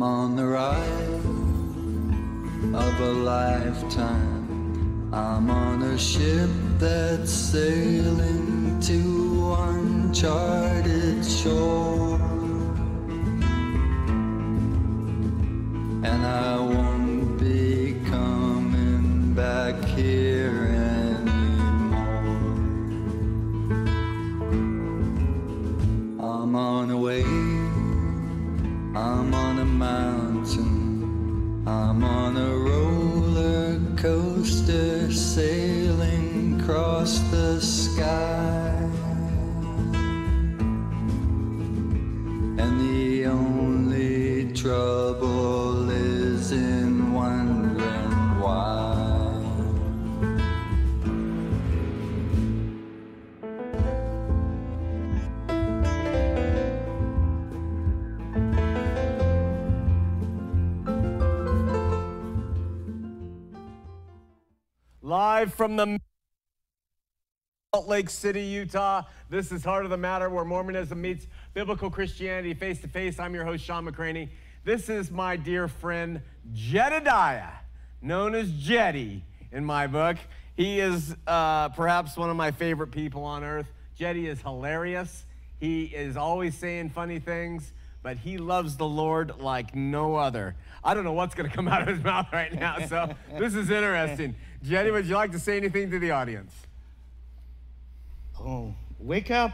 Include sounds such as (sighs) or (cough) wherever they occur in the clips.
I'm on the ride of a lifetime. I'm on a ship that's sailing to uncharted shore. And I Live from the Salt Lake City, Utah. This is Heart of the Matter, where Mormonism meets biblical Christianity face to face. I'm your host, Shawn McCraney. This is my dear friend, Jedediah, known as Jetty in my book. He is uh, perhaps one of my favorite people on earth. Jetty is hilarious. He is always saying funny things, but he loves the Lord like no other. I don't know what's going to come out of his (laughs) mouth right now, so (laughs) this is interesting. Jetty, would you like to say anything to the audience? Oh, wake up.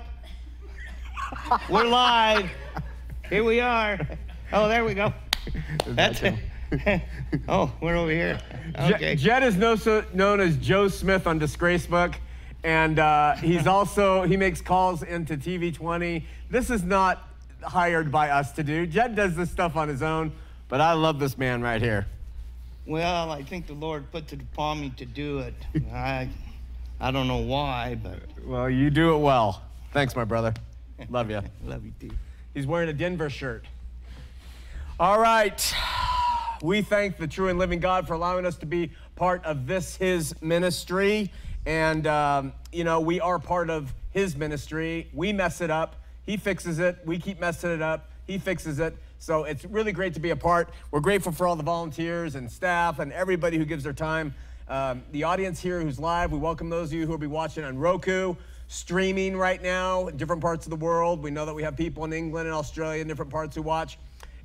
We're live. Here we are. Oh, there we go. That's it. (laughs) oh, we're over here. Je- Okay. Jed is no, so, known as Joe Smith on Disgrace Book, and uh, he's also he makes calls into TV20. This is not hired by us to do. Jed does this stuff on his own, but I love this man right here. Well, I think the Lord put it upon me to do it. I, I don't know why, but Well, you do it well. Thanks, my brother. Love you. (laughs) love you too. He's wearing a Denver shirt. All right. We thank the true and living God for allowing us to be part of this, His ministry. And, um, you know, we are part of His ministry. We mess it up, He fixes it. We keep messing it up, He fixes it. So it's really great to be a part. We're grateful for all the volunteers and staff and everybody who gives their time. Um, the audience here who's live, we welcome those of you who will be watching on Roku, streaming right now in different parts of the world. We know that we have people in England and Australia and different parts who watch,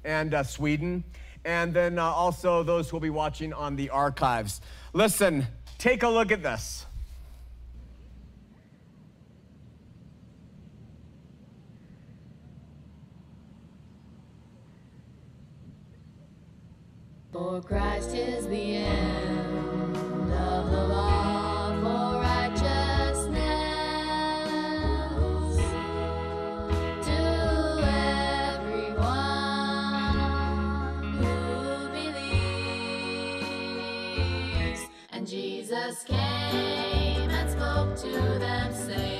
and uh, Sweden. And then uh, also those who will be watching on the archives. Listen, take a look at this. For Christ is the end of the law for righteousness to everyone who believes. And Jesus came and spoke to them, saying,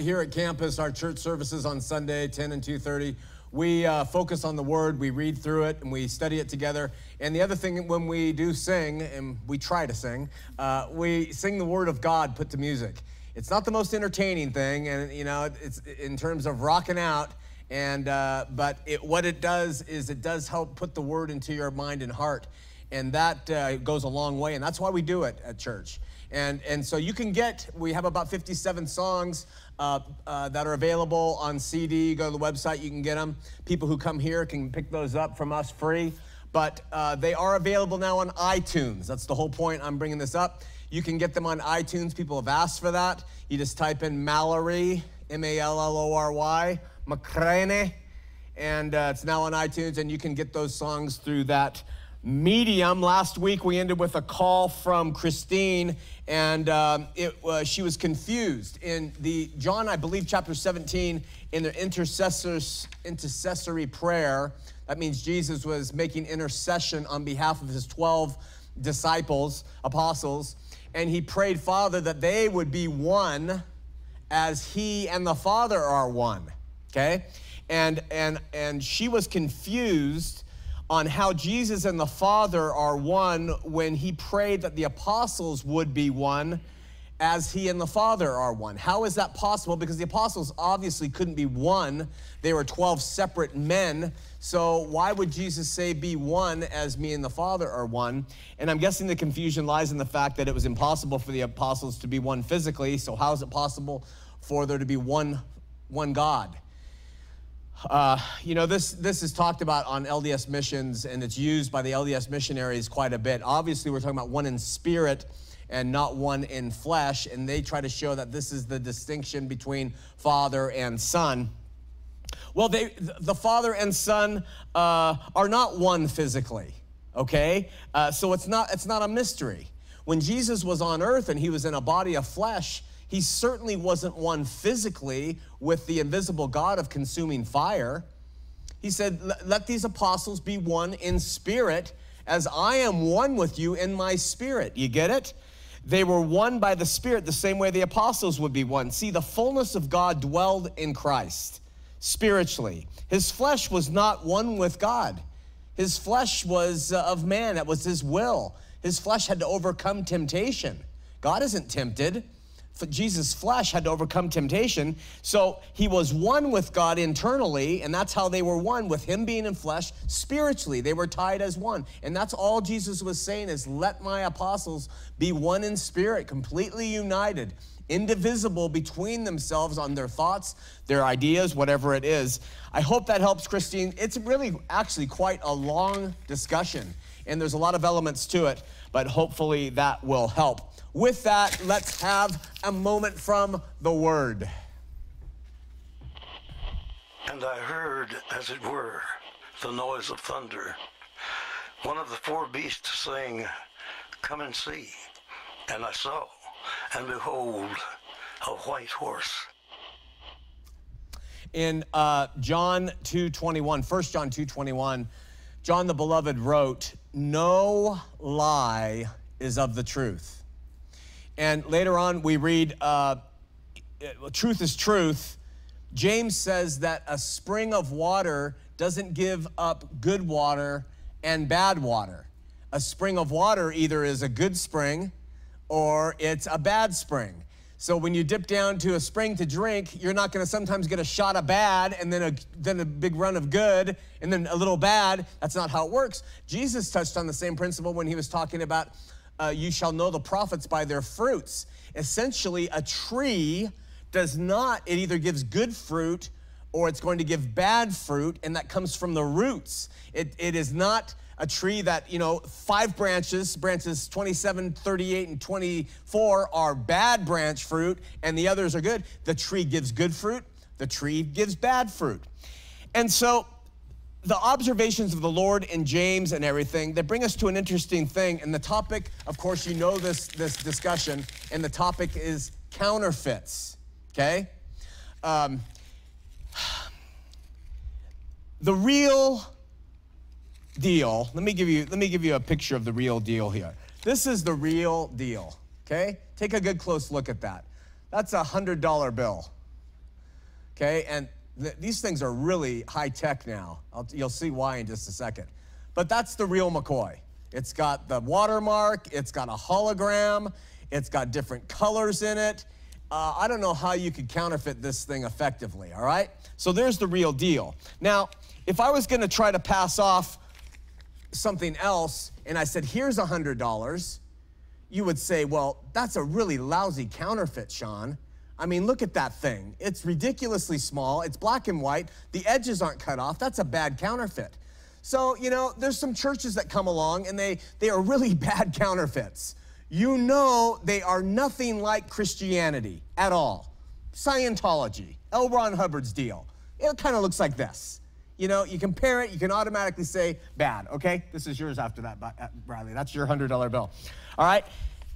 here at campus, our church services on Sunday, 10 and 2.30, we uh, focus on the Word, we read through it, and we study it together. And the other thing, when we do sing, and we try to sing, uh, we sing the Word of God put to music. It's not the most entertaining thing, and you know, it's in terms of rocking out And uh, but it, what it does is it does help put the word into your mind and heart, and that uh, goes a long way. And that's why we do it at church. And and so you can get we have about 57 songs uh, uh, that are available on CD. Go to the website, you can get them. People who come here can pick those up from us free. But uh, they are available now on iTunes. That's the whole point. I'm bringing this up. You can get them on iTunes. People have asked for that. You just type in Mallory, M A L L O R Y, McCraney, and uh, it's now on iTunes, and you can get those songs through that medium. Last week we ended with a call from Christine, and um, it, uh, she was confused. In the John, I believe, chapter 17, in the intercessors, intercessory prayer, that means Jesus was making intercession on behalf of his 12 disciples, apostles, and he prayed, Father, that they would be one as he and the Father are one. Okay? And and and she was confused on how Jesus and the Father are one when he prayed that the apostles would be one as he and the Father are one. How is that possible? Because the apostles obviously couldn't be one. They were 12 separate men. So why would Jesus say, be one as me and the Father are one? And I'm guessing the confusion lies in the fact that it was impossible for the apostles to be one physically. So how is it possible for there to be one, one God? Uh, you know, this, this is talked about on LDS missions and it's used by the LDS missionaries quite a bit. Obviously, we're talking about one in spirit and not one in flesh, and they try to show that this is the distinction between Father and Son. Well, they, the Father and Son uh, are not one physically, okay? Uh, so it's not, it's not a mystery. When Jesus was on earth and he was in a body of flesh, he certainly wasn't one physically with the invisible God of consuming fire. He said, Let these apostles be one in spirit, as I am one with you in my spirit. You get it? They were one by the Spirit the same way the apostles would be one. See, the fullness of God dwelled in Christ spiritually. His flesh was not one with God, his flesh was uh, of man, that was his will. His flesh had to overcome temptation. God isn't tempted. Jesus' flesh had to overcome temptation. So he was one with God internally, and that's how they were one with him being in flesh spiritually. They were tied as one. And that's all Jesus was saying is let my apostles be one in spirit, completely united, indivisible between themselves on their thoughts, their ideas, whatever it is. I hope that helps, Christine. It's really actually quite a long discussion, and there's a lot of elements to it, but hopefully that will help. With that, let's have a moment from the Word. And I heard, as it were, the noise of thunder. One of the four beasts saying, Come and see. And I saw, and behold, a white horse. In uh, John 2.21, 1 John 2.21, John the Beloved wrote, No lie is of the truth. And later on, we read, uh, truth is truth. James says that a spring of water doesn't give up good water and bad water. A spring of water either is a good spring or it's a bad spring. So when you dip down to a spring to drink, you're not going to sometimes get a shot of bad and then a then a big run of good and then a little bad. That's not how it works. Jesus touched on the same principle when he was talking about uh, you shall know the prophets by their fruits. Essentially, a tree does not, it either gives good fruit or it's going to give bad fruit, and that comes from the roots. It, it is not a tree that, you know, five branches, branches 27, 38, and 24 are bad branch fruit, and the others are good. The tree gives good fruit, the tree gives bad fruit. And so the observations of the Lord in James and everything that bring us to an interesting thing. And the topic, of course, you know this, this discussion, and the topic is counterfeits. Okay? Um, the real deal, let me give you let me give you a picture of the real deal here. This is the real deal. Okay? Take a good close look at that. That's a hundred dollar bill. Okay, and these things are really high tech now. I'll, you'll see why in just a second. But that's the real McCoy. It's got the watermark, it's got a hologram, it's got different colors in it. uh, I don't know how you could counterfeit this thing effectively, all right? So there's the real deal. Now, if I was gonna try to pass off something else and I said, here's a $100, you would say, well, that's a really lousy counterfeit, Shawn. I mean, look at that thing. It's ridiculously small, it's black and white, the edges aren't cut off. That's a bad counterfeit. So, you know, there's some churches that come along and they, they are really (laughs) bad counterfeits. You know, they are nothing like Christianity at all. Scientology, L. Ron Hubbard's deal. It kind of looks like this. You know, you compare it, you can automatically say bad, okay? This is yours after that, uh, Bradley. That's your $100 bill. All right?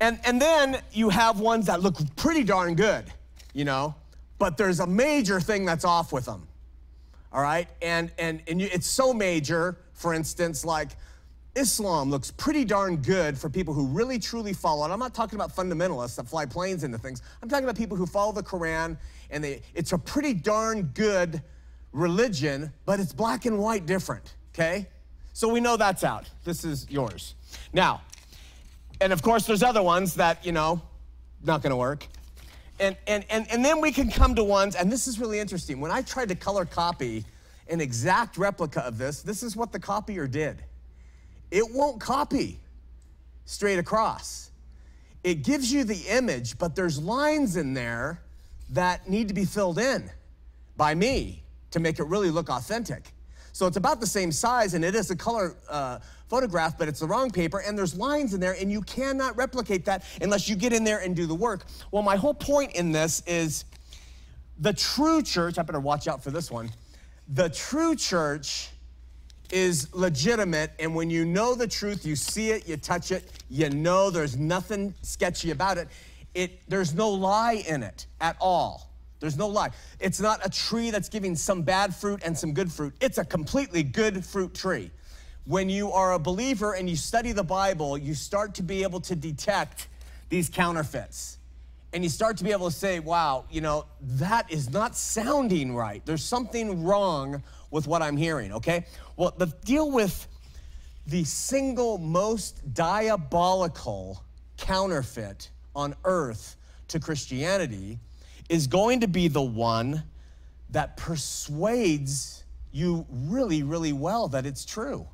And, and then you have ones that look pretty darn good, you know, but there's a major thing that's off with them all right? And and and you, it's so major for instance like islam looks pretty darn good for people who really truly follow it i'm not talking about fundamentalists that fly planes into things. I'm talking about people who follow the quran and they it's a pretty darn good religion but it's black and white different okay? So we know that's out. This is yours. Now and of course there's other ones that you know not going to work and, and, and, and then we can come to ones, and this is really interesting. When I tried to color copy an exact replica of this, this is what the copier did. It won't copy straight across. It gives you the image, but there's lines in there that need to be filled in by me to make it really look authentic. So it's about the same size, and it is a color uh, photograph, but it's the wrong paper, and there's lines in there, and you cannot replicate that unless you get in there and do the work. Well, my whole point in this is the true church, I better watch out for this one. The true church is legitimate, and when you know the truth, you see it, you touch it, you know there's nothing sketchy about it. It there's no lie in it at all. There's no lie. It's not a tree that's giving some bad fruit and some good fruit. It's a completely good fruit tree. When you are a believer and you study the Bible, you start to be able to detect these counterfeits. And you start to be able to say, wow, you know, that is not sounding right. There's something wrong with what I'm hearing, okay? Well, the deal with the single most diabolical counterfeit on earth to Christianity is going to be the one that persuades you really, really well that it's true.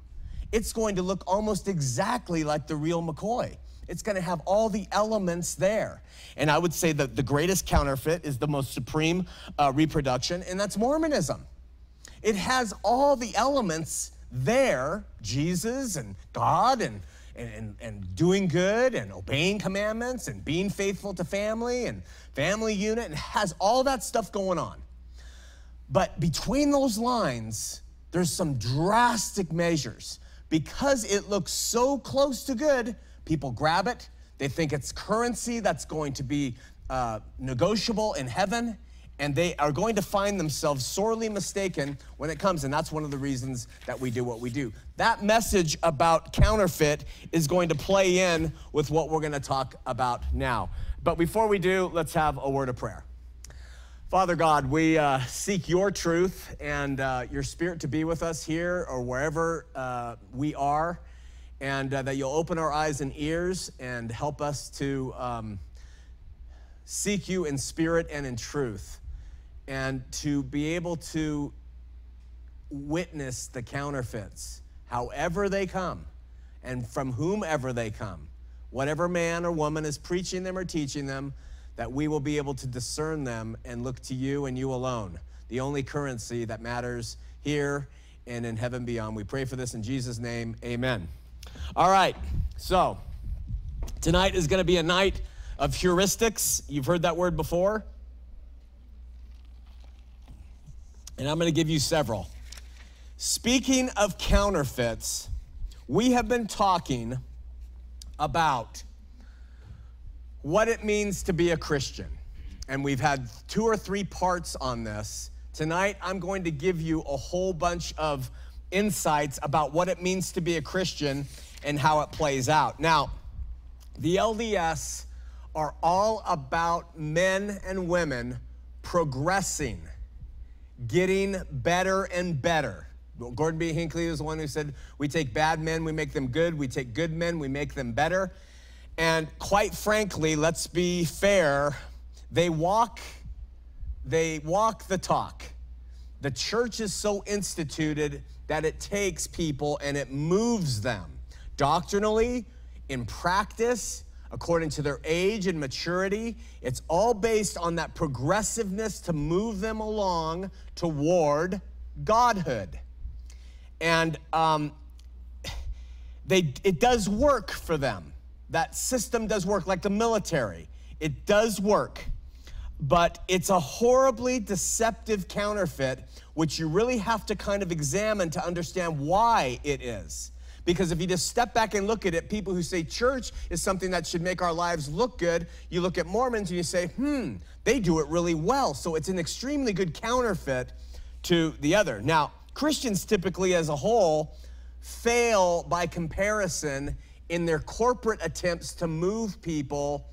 It's going to look almost exactly like the real McCoy. It's going to have all the elements there. And I would say that the greatest counterfeit is the most supreme uh, reproduction, and that's Mormonism. It has all the elements there Jesus and God and, and, and doing good and obeying commandments and being faithful to family and family unit and has all that stuff going on. But between those lines, there's some drastic measures. Because it looks so close to good, people grab it. They think it's currency that's going to be uh, negotiable in heaven, and they are going to find themselves sorely mistaken when it comes. And that's one of the reasons that we do what we do. That message about counterfeit is going to play in with what we're going to talk about now. But before we do, let's have a word of prayer. Father God, we uh, seek your truth and uh, your spirit to be with us here or wherever uh, we are, and uh, that you'll open our eyes and ears and help us to um, seek you in spirit and in truth, and to be able to witness the counterfeits, however they come, and from whomever they come, whatever man or woman is preaching them or teaching them that we will be able to discern them and look to you and you alone, the only currency that matters here and in heaven beyond. We pray for this in Jesus' name. Amen. All right, so tonight is going to be a night of heuristics. You've heard that word before. And I'm going to give you several. Speaking of counterfeits, we have been talking about what it means to be a Christian. And we've had two or three parts on this. Tonight, I'm going to give you a whole bunch of insights about what it means to be a Christian and how it plays out. Now, the LDS are all about men and women progressing, getting better and better. Gordon B. Hinckley is the one who said, We take bad men, we make them good. We take good men, we make them better. And quite frankly, let's be fair, They walk, they walk the talk. The church is so instituted that it takes people and it moves them doctrinally, in practice, according to their age and maturity. It's all based on that progressiveness to move them along toward godhood. And um, they, it does work for them. That system does work, like the military. It does work, but it's a horribly deceptive counterfeit, which you really have to kind of examine to understand why it is. Because if you just step back and look at it, people who say church is something that should make our lives look good, you look at Mormons and you say, hmm, they do it really well. So it's an extremely good counterfeit to the other. Now, Christians typically, as a whole, fail by comparison in their corporate attempts to move people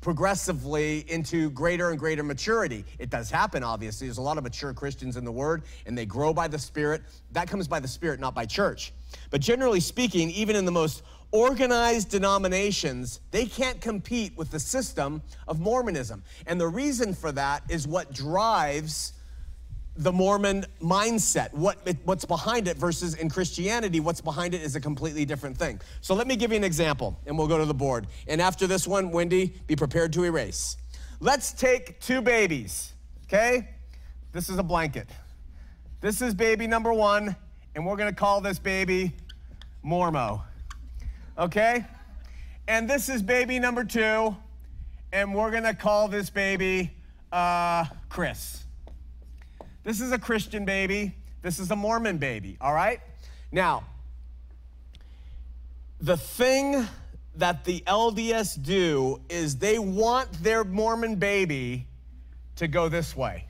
progressively into greater and greater maturity. It does happen, obviously. There's a lot of mature Christians in the Word, and they grow by the Spirit. That comes by the Spirit, not by church. But generally speaking, even in the most organized denominations, they can't compete with the system of Mormonism. And the reason for that is what drives the Mormon mindset, what what's behind it versus in Christianity, what's behind it is a completely different thing. So let me give you an example and we'll go to the board. And after this one, Wendy, be prepared to erase. Let's take two babies, okay? This is a blanket. This is baby number one, and we're gonna call this baby Mormo, okay? And this is baby number two, and we're gonna call this baby uh, Chris. This is a Christian baby. This is a Mormon baby, all right? Now, the thing that the LDS do is they want their Mormon baby to go this way.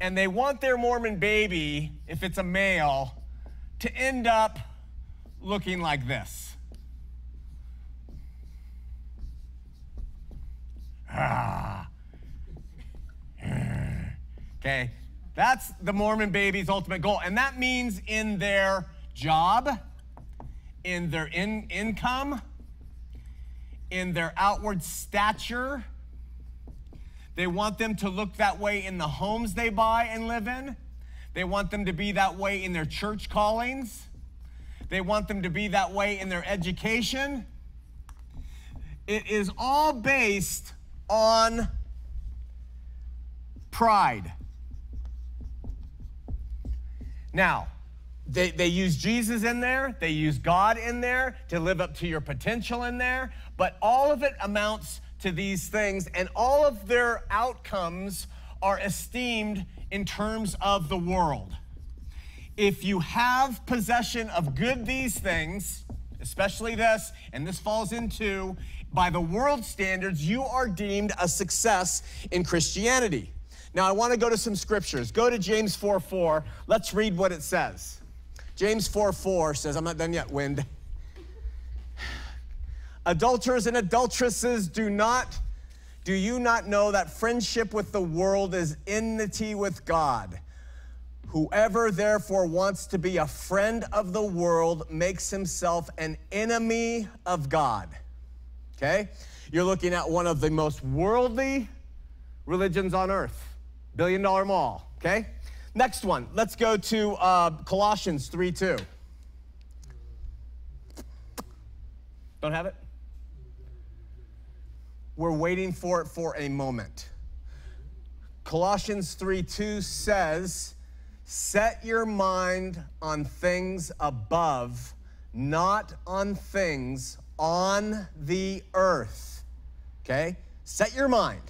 And they want their Mormon baby, if it's a male, to end up looking like this. Ah. Okay, that's the Mormon baby's ultimate goal. And that means in their job, in their in- income, in their outward stature. They want them to look that way in the homes they buy and live in. They want them to be that way in their church callings. They want them to be that way in their education. It is all based on pride. Now, they, they use Jesus in there, they use God in there to live up to your potential in there, but all of it amounts to these things, and all of their outcomes are esteemed in terms of the world. If you have possession of good these things, especially this, and this falls into, by the world standards, you are deemed a success in Christianity. Now, I want to go to some scriptures. Go to James 4 4. Let's read what it says. James 4 4 says, I'm not done yet, wind. Adulterers and adulteresses, do not, do you not know that friendship with the world is enmity with God? Whoever therefore wants to be a friend of the world makes himself an enemy of God. Okay? You're looking at one of the most worldly religions on earth billion dollar mall, okay? Next one, let's go to uh, Colossians 3 2. Don't have it? We're waiting for it for a moment. Colossians 3 2 says, Set your mind on things above, not on things on the earth. Okay? Set your mind.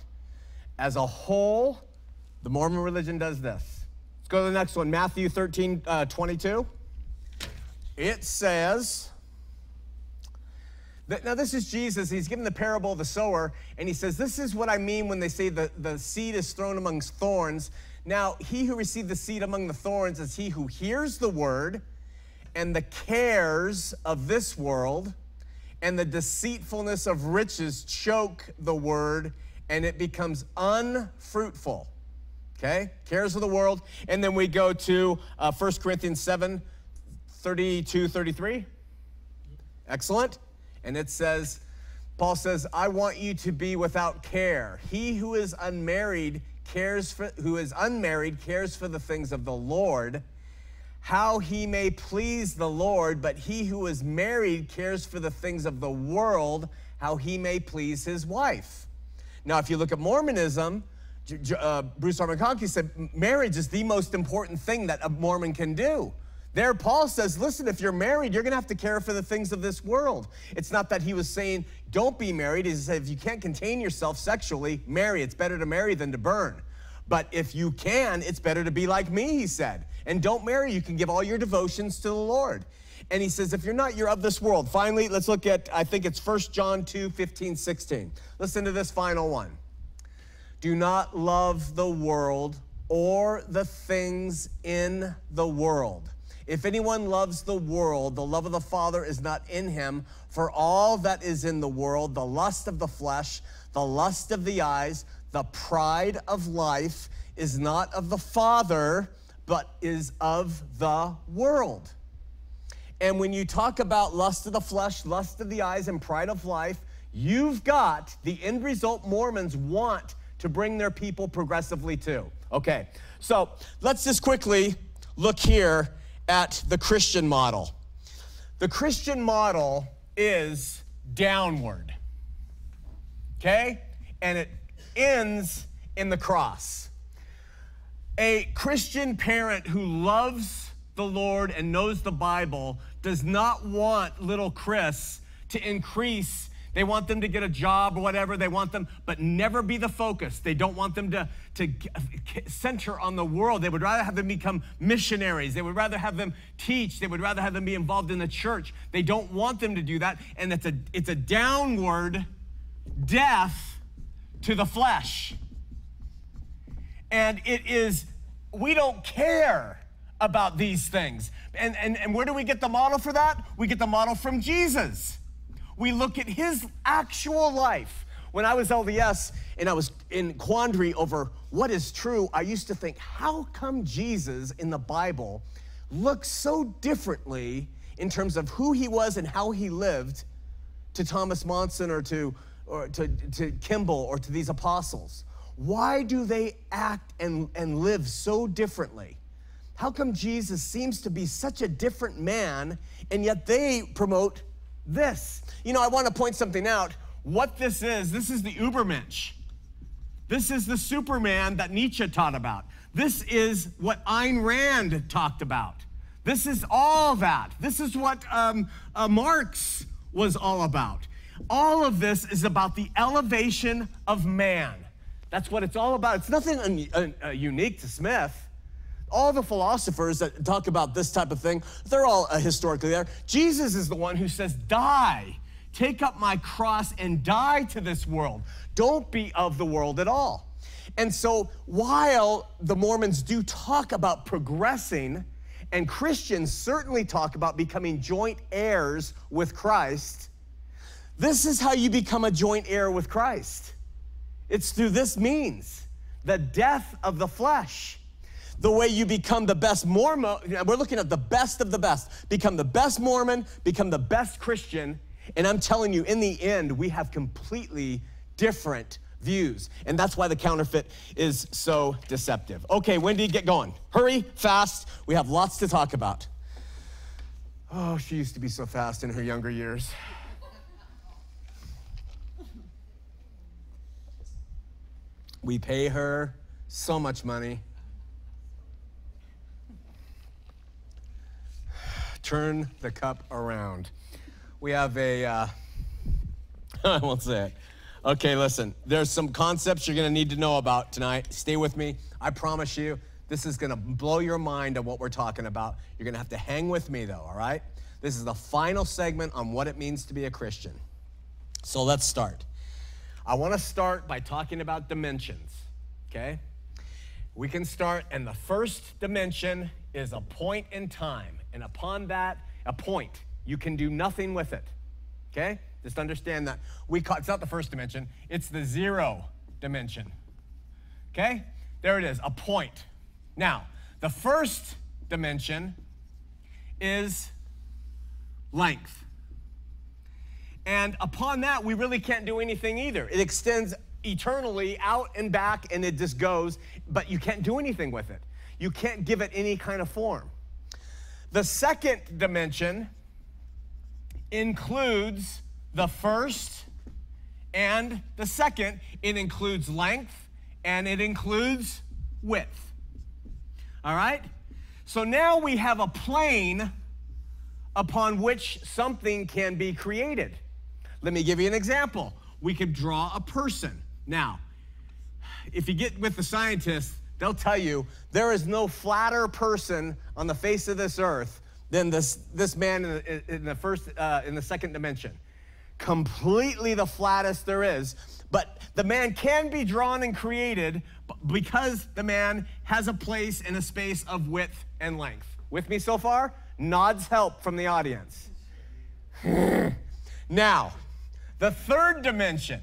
As a whole, the Mormon religion does this. Let's go to the next one Matthew 13 uh, 22. It says, now, this is Jesus. He's given the parable of the sower, and he says, This is what I mean when they say the, the seed is thrown amongst thorns. Now, he who received the seed among the thorns is he who hears the word, and the cares of this world and the deceitfulness of riches choke the word, and it becomes unfruitful. Okay? Cares of the world. And then we go to uh, 1 Corinthians 7 32, 33. Excellent. And it says, Paul says, I want you to be without care. He who is unmarried cares for who is unmarried cares for the things of the Lord, how he may please the Lord, but he who is married cares for the things of the world, how he may please his wife. Now, if you look at Mormonism, uh, Bruce R. McConkie said marriage is the most important thing that a Mormon can do. There, Paul says, listen, if you're married, you're gonna have to care for the things of this world. It's not that he was saying, don't be married. He said, if you can't contain yourself sexually, marry. It's better to marry than to burn. But if you can, it's better to be like me, he said. And don't marry, you can give all your devotions to the Lord. And he says, if you're not, you're of this world. Finally, let's look at, I think it's 1 John 2 15, 16. Listen to this final one. Do not love the world or the things in the world. If anyone loves the world, the love of the Father is not in him. For all that is in the world, the lust of the flesh, the lust of the eyes, the pride of life, is not of the Father, but is of the world. And when you talk about lust of the flesh, lust of the eyes, and pride of life, you've got the end result Mormons want to bring their people progressively to. Okay, so let's just quickly look here at the Christian model. The Christian model is downward, okay? And it ends in the cross. A Christian parent who loves the Lord and knows the Bible does not want little Chris to increase. They want them to get a job or whatever. They want them, but never be the focus. They don't want them to, to center on the world. They would rather have them become missionaries. They would rather have them teach. They would rather have them be involved in the church. They don't want them to do that. And it's a, it's a downward death to the flesh. And it is, we don't care about these things. And, and, and where do we get the model for that? We get the model from Jesus. We look at his actual life. When I was LDS and I was in quandary over what is true, I used to think, how come Jesus in the Bible looks so differently in terms of who he was and how he lived to Thomas Monson or to, or to, to Kimball or to these apostles? Why do they act and, and live so differently? How come Jesus seems to be such a different man and yet they promote this? You know, I want to point something out. What this is, this is the Ubermensch. This is the Superman that Nietzsche taught about. This is what Ayn Rand talked about. This is all that. This is what um, uh, Marx was all about. All of this is about the elevation of man. That's what it's all about. It's nothing un- un- uh, unique to Smith. All the philosophers that talk about this type of thing, they're all uh, historically there. Jesus is the one who says, Die, take up my cross and die to this world. Don't be of the world at all. And so, while the Mormons do talk about progressing, and Christians certainly talk about becoming joint heirs with Christ, this is how you become a joint heir with Christ. It's through this means the death of the flesh. The way you become the best Mormon, we're looking at the best of the best. Become the best Mormon, become the best Christian. And I'm telling you, in the end, we have completely different views. And that's why the counterfeit is so deceptive. Okay, Wendy, get going. Hurry, fast. We have lots to talk about. Oh, she used to be so fast in her younger years. We pay her so much money. Turn the cup around. We have a, uh, (laughs) I won't say it. Okay, listen, there's some concepts you're gonna need to know about tonight. Stay with me. I promise you, this is gonna blow your mind on what we're talking about. You're gonna have to hang with me though, all right? This is the final segment on what it means to be a Christian. So let's start. I want to start by talking about dimensions, okay? We can start, and the first dimension is a point in time. And upon that, a point, you can do nothing with it, okay? Just understand that. We call, it's not the first dimension, it's the zero dimension, okay? There it is, a point. Now, the first dimension is length. And upon that, we really can't do anything either. It extends eternally out and back, and it just goes, but you can't do anything with it. You can't give it any kind of form. The second dimension includes the first and the second. It includes length and it includes width. All right? So now we have a plane upon which something can be created. Let me give you an example. We could draw a person. Now, if you get with the scientists, they'll tell you there is no flatter person on the face of this earth than this, this man in the, in the first, uh, in the second dimension. Completely the flattest there is. But the man can be drawn and created because the man has a place in a space of width and length. With me so far? Nods help from the audience. (laughs) now, the third dimension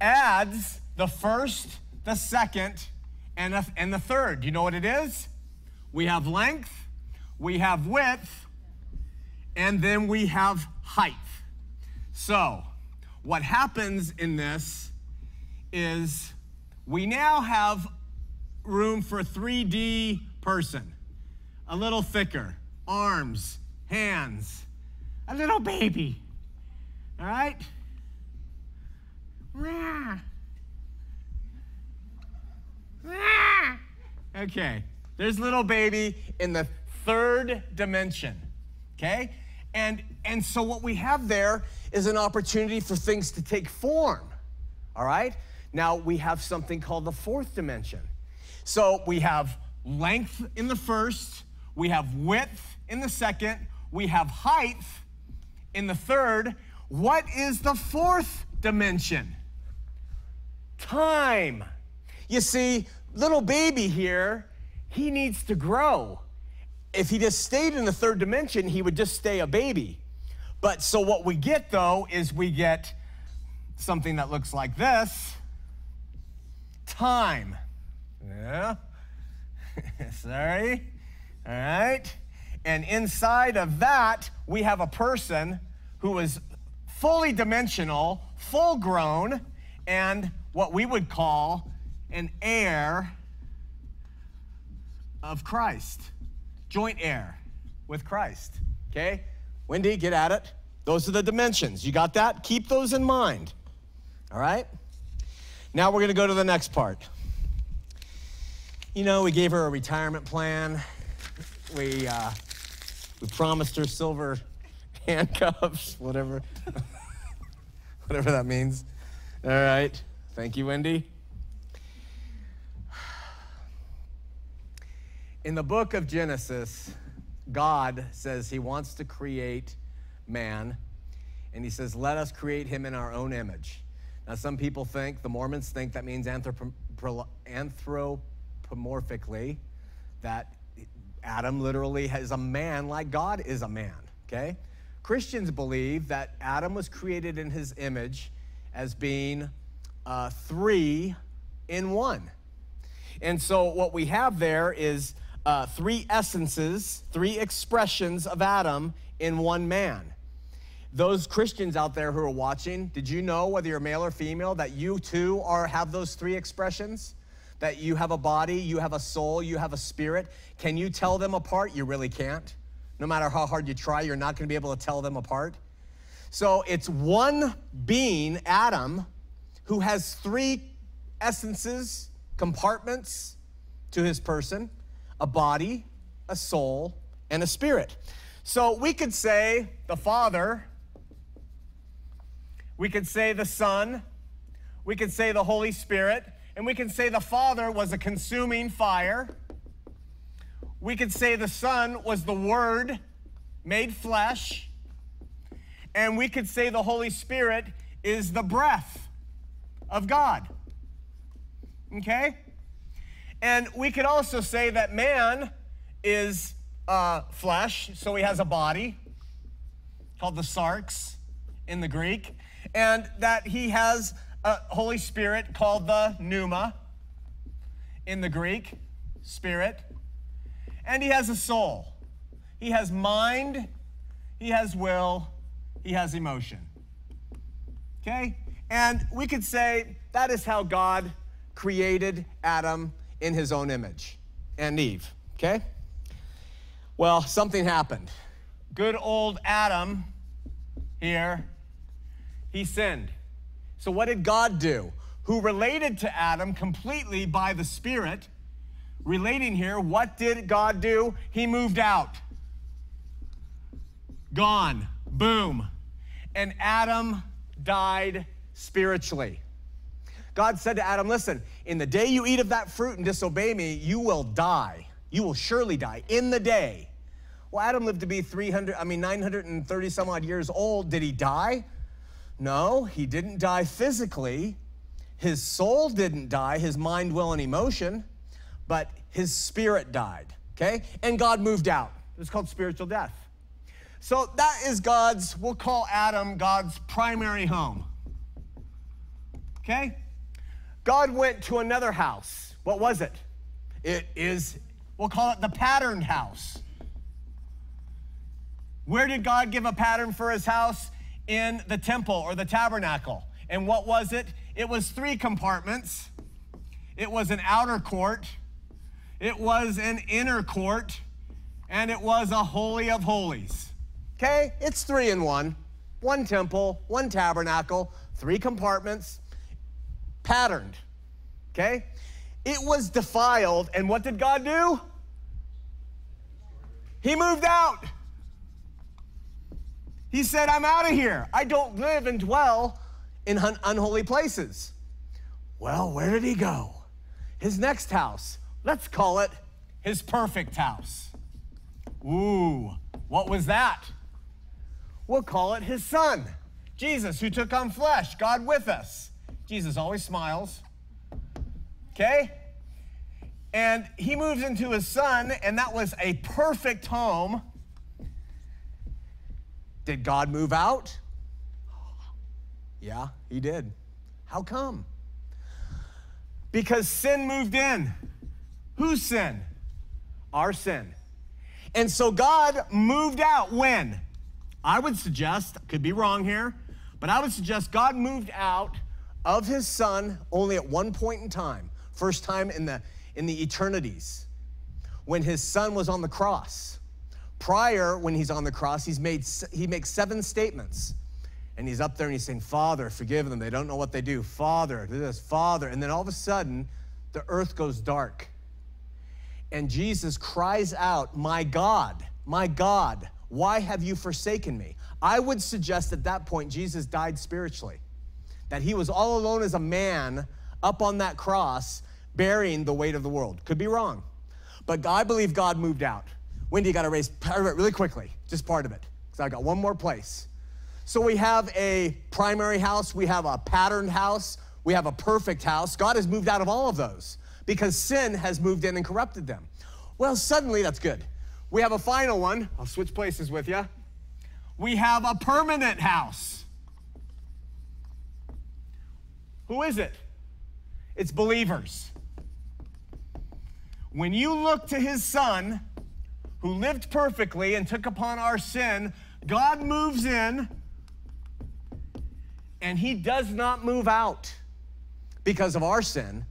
adds the first, the second, and the, and the third. You know what it is? We have length, we have width, and then we have height. So, what happens in this is we now have room for a 3D person, a little thicker, arms, hands, a little baby. All right? Okay, there's little baby in the third dimension. Okay? And and so what we have there is an opportunity for things to take form. All right? Now we have something called the fourth dimension. So we have length in the first, we have width in the second, we have height in the third. What is the fourth dimension? Time. You see, little baby here, he needs to grow. If he just stayed in the third dimension, he would just stay a baby. But so what we get though is we get something that looks like this time. Yeah. (laughs) Sorry. All right. And inside of that, we have a person who is fully dimensional, full grown, and what we would call an heir of Christ, joint heir with Christ. Okay? Wendy, get at it. Those are the dimensions. You got that? Keep those in mind. All right? Now we're going to go to the next part. You know, we gave her a retirement plan. We, uh, we promised her silver (laughs) handcuffs, whatever, (laughs) whatever that means. All right. Thank you, Wendy. In the book of Genesis, God says he wants to create man, and he says, Let us create him in our own image. Now, some people think, the Mormons think that means anthropomorphically, that Adam literally is a man like God is a man, okay? Christians believe that Adam was created in his image as being uh, three in one. And so what we have there is uh, three essences, three expressions of Adam in one man. Those Christians out there who are watching, did you know whether you're male or female that you too are have those three expressions? That you have a body, you have a soul, you have a spirit. Can you tell them apart? You really can't. No matter how hard you try, you're not going to be able to tell them apart. So it's one being, Adam, who has three essences, compartments to his person a body, a soul, and a spirit. So we could say the Father, we could say the Son, we could say the Holy Spirit, and we can say the Father was a consuming fire. We could say the Son was the Word made flesh. And we could say the Holy Spirit is the breath of God. Okay? And we could also say that man is uh, flesh, so he has a body called the sarx in the Greek, and that he has a Holy Spirit called the pneuma in the Greek, spirit, and he has a soul. He has mind, he has will, he has emotion. Okay? And we could say that is how God created Adam in his own image and Eve. Okay? Well, something happened. Good old Adam here, he sinned. So, what did God do? Who related to Adam completely by the Spirit, relating here, what did God do? He moved out. Gone. Boom. And Adam died spiritually. God said to Adam, Listen, in the day you eat of that fruit and disobey me, you will die. You will surely die in the day. Well, Adam lived to be 300, I mean, 930 some odd years old. Did he die? No, he didn't die physically. His soul didn't die, his mind, will, and emotion, but his spirit died, okay? And God moved out. It was called spiritual death. So that is God's, we'll call Adam God's primary home. Okay? God went to another house. What was it? It is, we'll call it the patterned house. Where did God give a pattern for his house? In the temple or the tabernacle. And what was it? It was three compartments. It was an outer court, it was an inner court, and it was a holy of holies. Okay? It's three in one. One temple, one tabernacle, three compartments, patterned. Okay? It was defiled, and what did God do? He moved out. He said, I'm out of here. I don't live and dwell in un- unholy places. Well, where did he go? His next house. Let's call it his perfect house. Ooh, what was that? We'll call it his son, Jesus, who took on flesh, God with us. Jesus always smiles. Okay? And he moves into his son, and that was a perfect home. Did God move out? Yeah, he did. How come? Because sin moved in. Whose sin? Our sin. And so God moved out when? I would suggest, could be wrong here, but I would suggest God moved out of his son only at one point in time. First time in the in the eternities when his son was on the cross. Prior, when he's on the cross, he's made he makes seven statements. And he's up there and he's saying, Father, forgive them. They don't know what they do. Father, do this, Father. And then all of a sudden, the earth goes dark. And Jesus cries out, My God, my God, why have you forsaken me? I would suggest at that point, Jesus died spiritually, that he was all alone as a man up on that cross, bearing the weight of the world. Could be wrong. But I believe God moved out. Wendy got to raise part of it really quickly, just part of it, because I got one more place. So we have a primary house, we have a patterned house, we have a perfect house. God has moved out of all of those because sin has moved in and corrupted them. Well, suddenly that's good. We have a final one. I'll switch places with you. We have a permanent house. Who is it? It's believers. When you look to his son, who lived perfectly and took upon our sin, God moves in and he does not move out because of our sin.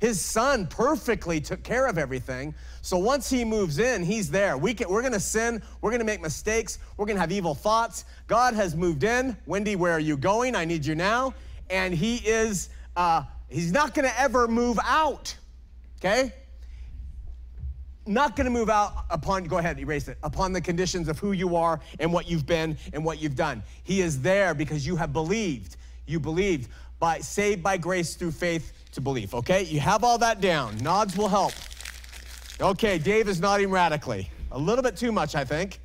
His son perfectly took care of everything. So once he moves in, he's there. We can, we're going to sin. We're going to make mistakes. We're going to have evil thoughts. God has moved in. Wendy, where are you going? I need you now. And he is, uh, he's not going to ever move out. Okay? Not going to move out upon, go ahead, erase it, upon the conditions of who you are and what you've been and what you've done. He is there because you have believed. You believed by saved by grace through faith to belief. Okay, you have all that down. Nods will help. Okay, Dave is nodding radically. A little bit too much, I think.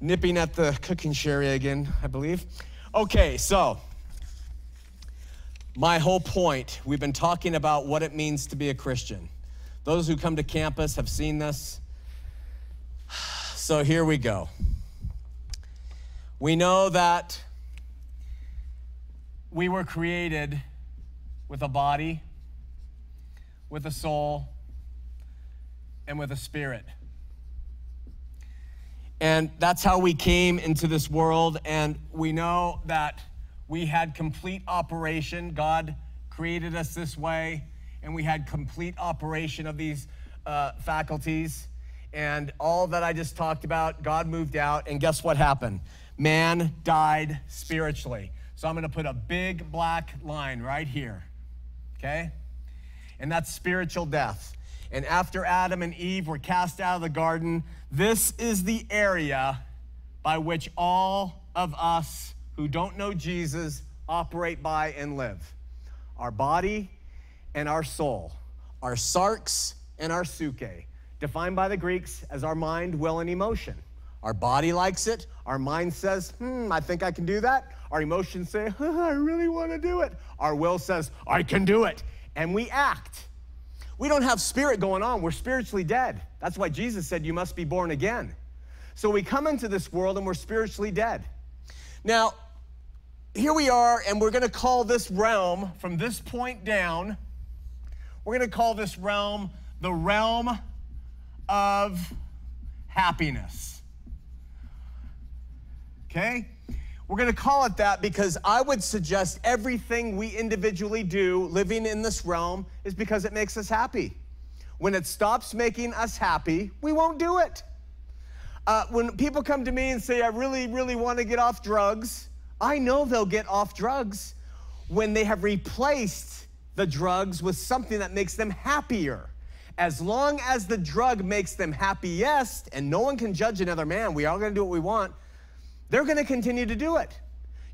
Nipping at the cooking sherry again, I believe. Okay, so my whole point we've been talking about what it means to be a Christian. Those who come to campus have seen this. (sighs) So here we go. We know that we were created with a body, with a soul, and with a spirit. And that's how we came into this world. And we know that we had complete operation. God created us this way, and we had complete operation of these uh, faculties. And all that I just talked about, God moved out, and guess what happened? Man died spiritually. So I'm gonna put a big black line right here, okay? And that's spiritual death. And after Adam and Eve were cast out of the garden, this is the area by which all of us who don't know Jesus operate by and live our body and our soul, our sarx and our suke, defined by the Greeks as our mind, will, and emotion. Our body likes it. Our mind says, hmm, I think I can do that. Our emotions say, huh, (laughs) I really want to do it. Our will says, I can do it. And we act. We don't have spirit going on. We're spiritually dead. That's why Jesus said, You must be born again. So we come into this world and we're spiritually dead. Now, here we are, and we're going to call this realm from this point down, we're going to call this realm the realm of happiness. Okay? We're going to call it that because I would suggest everything we individually do living in this realm is because it makes us happy. When it stops making us happy, we won't do it. Uh, when people come to me and say, I really, really want to get off drugs, I know they'll get off drugs when they have replaced the drugs with something that makes them happier. As long as the drug makes them happiest, and no one can judge another man, we are to do what we want, they're to continue to do it.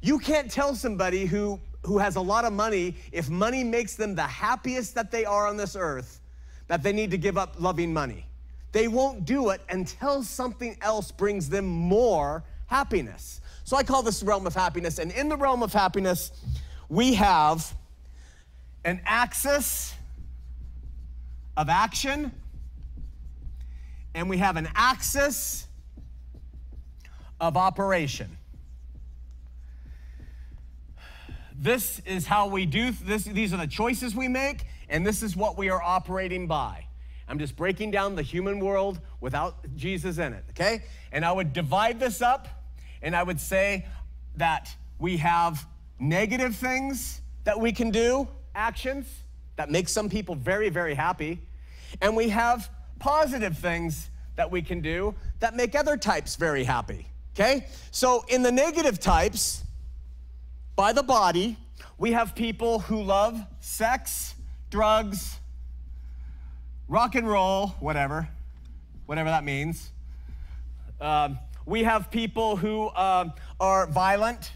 You can't tell somebody who, who has a lot of money, if money makes them the happiest that they are on this earth, that they need to give up loving money. They won't do it until something else brings them more happiness. So I call this the realm of happiness. And in the realm of happiness, we have an axis of action, and we have an axis of operation. This is how we do this these are the choices we make and this is what we are operating by. I'm just breaking down the human world without Jesus in it, okay? And I would divide this up and I would say that we have negative things that we can do, actions that make some people very very happy, and we have positive things that we can do that make other types very happy. Okay? So, in the negative types, by the body, we have people who love sex, drugs, rock and roll, whatever, whatever that means. Um, we have people who um, are violent.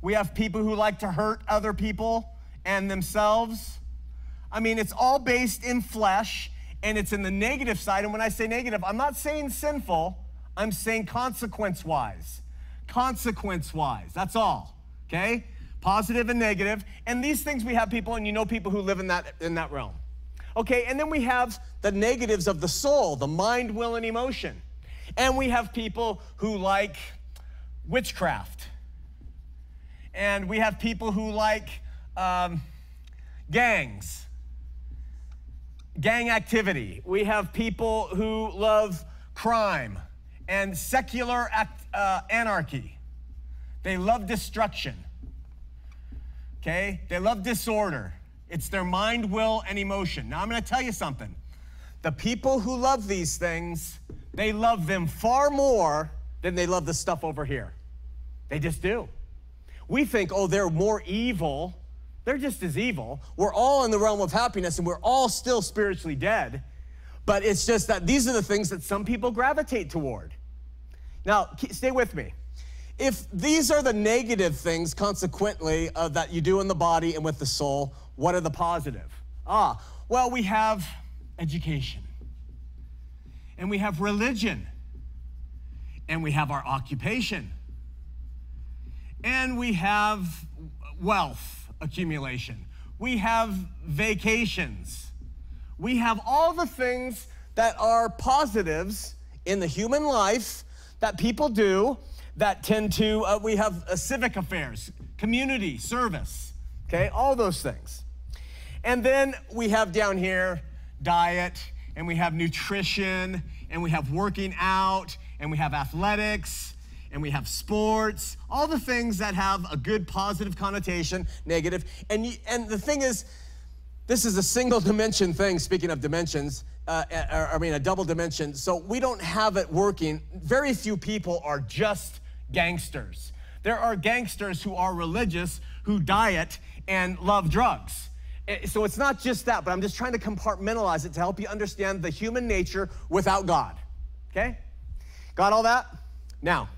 We have people who like to hurt other people and themselves. I mean, it's all based in flesh and it's in the negative side. And when I say negative, I'm not saying sinful, I'm saying consequence wise. Consequence wise. That's all. Okay? Positive and negative. And these things we have people, and you know people who live in that in that realm. Okay, and then we have the negatives of the soul, the mind, will, and emotion. And we have people who like witchcraft. And we have people who like um, gangs, gang activity. We have people who love crime and secular act, uh, anarchy. They love destruction. Okay? They love disorder. It's their mind, will, and emotion. Now, I'm going to tell you something. The people who love these things, they love them far more than they love the stuff over here. They just do. We think, oh, they're more evil. They're just as evil. We're all in the realm of happiness and we're all still spiritually dead. But it's just that these are the things that some people gravitate toward. Now, stay with me. If these are the negative things, consequently, uh, that you do in the body and with the soul, what are the positive? Ah, well, we have education, and we have religion, and we have our occupation, and we have wealth accumulation, we have vacations, we have all the things that are positives in the human life that people do that tend to, uh, we have uh, civic affairs, community, service, okay, all those things. And then we have down here diet, and we have nutrition, and we have working out, and we have athletics, and we have sports, all the things that have a good positive connotation, negative. And, you, and the thing is, this is a single dimension thing, speaking of dimensions, uh, I mean, a double dimension. So we don't have it working. Very few people are just gangsters. There are gangsters who are religious, who diet, and love drugs. Eh, So it's not just that, but I'm just trying to compartmentalize it to help you understand the human nature without God. Okay? Got all that? Now,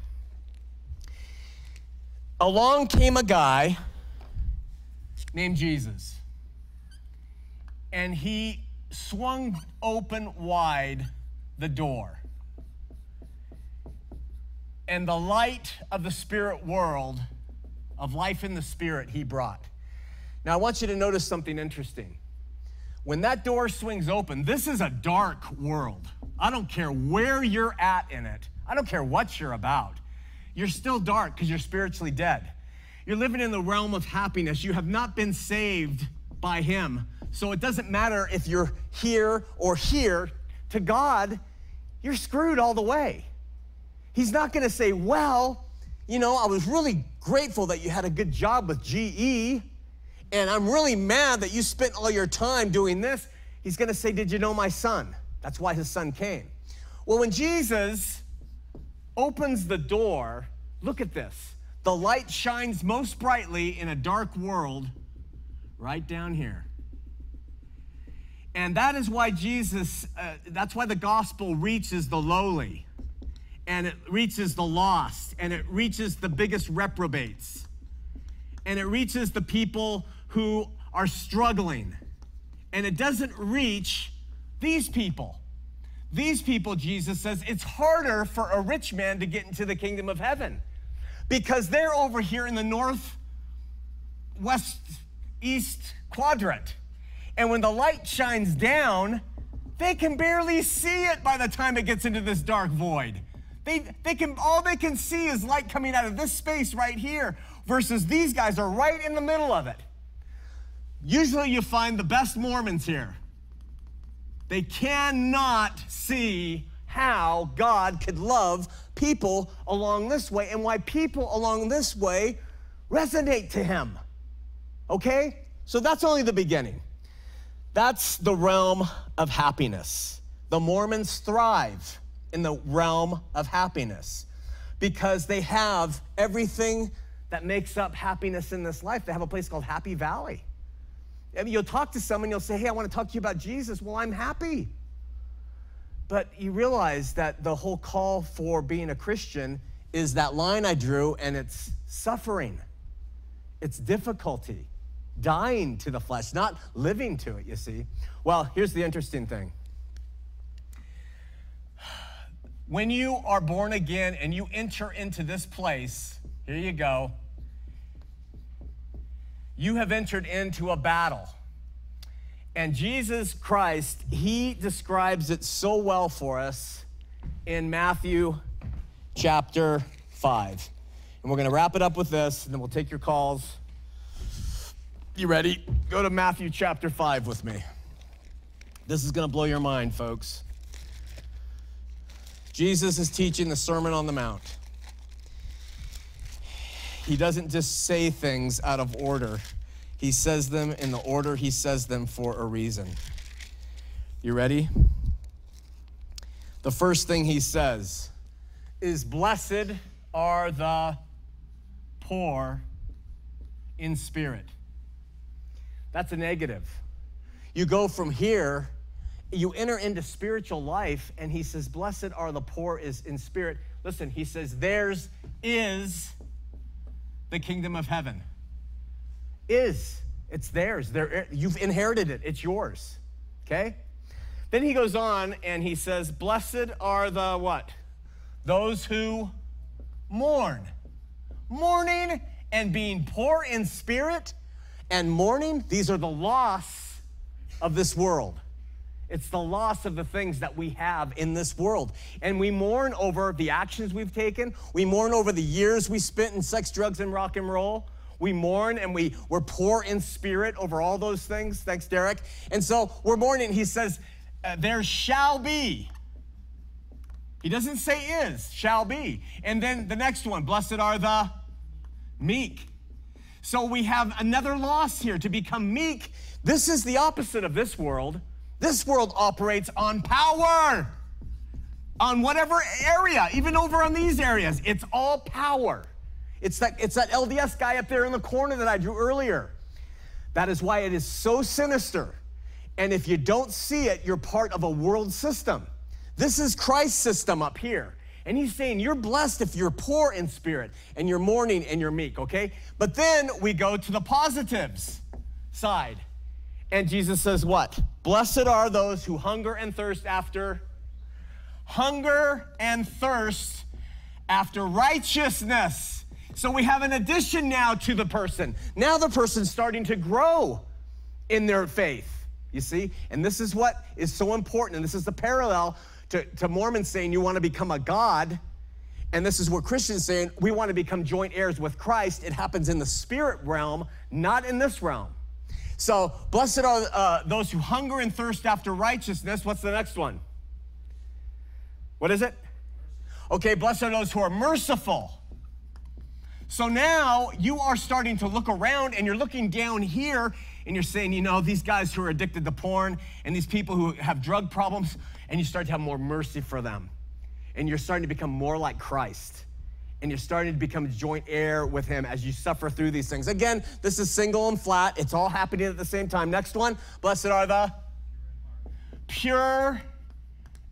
along came a guy named Jesus, and he swung open wide the door. And the light of the spirit world, of life in the spirit, he brought. Now, I want you to notice something interesting. When that door swings open, this is a dark world. I don't care where you're at in it, I don't care what you're about. You're still dark because you're spiritually dead. You're living in the realm of happiness. You have not been saved by Him. So it doesn't matter if you're here or here. To God, you're screwed all the way. He's not going to say, Well, you know, I was really grateful that you had a good job with GE, and I'm really mad that you spent all your time doing this. He's going to say, Did you know my son? That's why his son came. Well, when Jesus opens the door, look at this. The light shines most brightly in a dark world right down here. And that is why Jesus, uh, that's why the gospel reaches the lowly, and it reaches the lost, and it reaches the biggest reprobates, and it reaches the people who are struggling, and it doesn't reach these people. These people, Jesus says, it's harder for a rich man to get into the kingdom of heaven because they're over here in the north, west, east quadrant. And when the light shines down, they can barely see it by the time it gets into this dark void. They, they can all they can see is light coming out of this space right here, versus these guys are right in the middle of it. Usually you find the best Mormons here. They cannot see how God could love people along this way and why people along this way resonate to Him. Okay? So that's only the beginning. That's the realm of happiness. The Mormons thrive in the realm of happiness because they have everything that makes up happiness in this life. They have a place called Happy Valley. Mean, you'll talk to someone, you'll say, Hey, I want to talk to you about Jesus. Well, I'm happy. But you realize that the whole call for being a Christian is that line I drew, and it's suffering, it's difficulty, dying to the flesh, not living to it, you see. Well, here's the interesting thing. (sighs) When you are born again and you enter into this place, here you go, you have entered into a battle. And Jesus Christ, he describes it so well for us in Matthew chapter 5. And we're going to wrap it up with this, and then we'll take your calls. You ready? Go to Matthew chapter 5 with me. This is going to blow your mind, folks. Jesus is teaching the Sermon on the Mount. He doesn't just say things out of order. He says them in the order he says them for a reason. You ready? The first thing he says is Blessed are the poor in spirit. That's a negative. You go from here, you enter into spiritual life, and he says, Blessed are the poor is in spirit. Listen, he says, Theirs is the kingdom of heaven. Is. It's theirs. They're, you've inherited it. It's yours. Okay? Then he goes on and he says, Blessed are the what? Those who mourn. Mourning and being poor in spirit and mourning, these are the loss of this world. It's the loss of the things that we have in this world. And we mourn over the actions we've taken. We mourn over the years we spent in sex, drugs, and rock and roll. We mourn and we, we're poor in spirit over all those things. Thanks, Derek. And so we're mourning. He says, uh, There shall be He doesn't say is, shall be. And then the next one, blessed are the meek. So we have another loss here to become meek. This is the opposite of this world. This world operates on power, on whatever area, even over on these areas. It's all power. It's that, it's that LDS guy up there in the corner that I drew earlier. That is why it is so sinister. And if you don't see it, you're part of a world system. This is Christ's system up here. And he's saying, You're blessed if you're poor in spirit and you're mourning and you're meek, okay? But then we go to the positives side. And Jesus says, What? Blessed are those who hunger and thirst after hunger and thirst after righteousness. So we have an addition now to the person. Now the person's starting to grow in their faith, you see? And this is what is so important. And this is the parallel to, to Mormons saying you want to become a God. And this is what Christians saying we want to become joint heirs with Christ. It happens in the spirit realm, not in this realm. So, blessed are uh, those who hunger and thirst after righteousness. What's the next one? What is it? Okay, blessed are those who are merciful. So now you are starting to look around and you're looking down here and you're saying, you know, these guys who are addicted to porn and these people who have drug problems, and you start to have more mercy for them. And you're starting to become more like Christ. And you're starting to become joint heir with him as you suffer through these things. Again, this is single and flat. It's all happening at the same time. Next one, blessed are the pure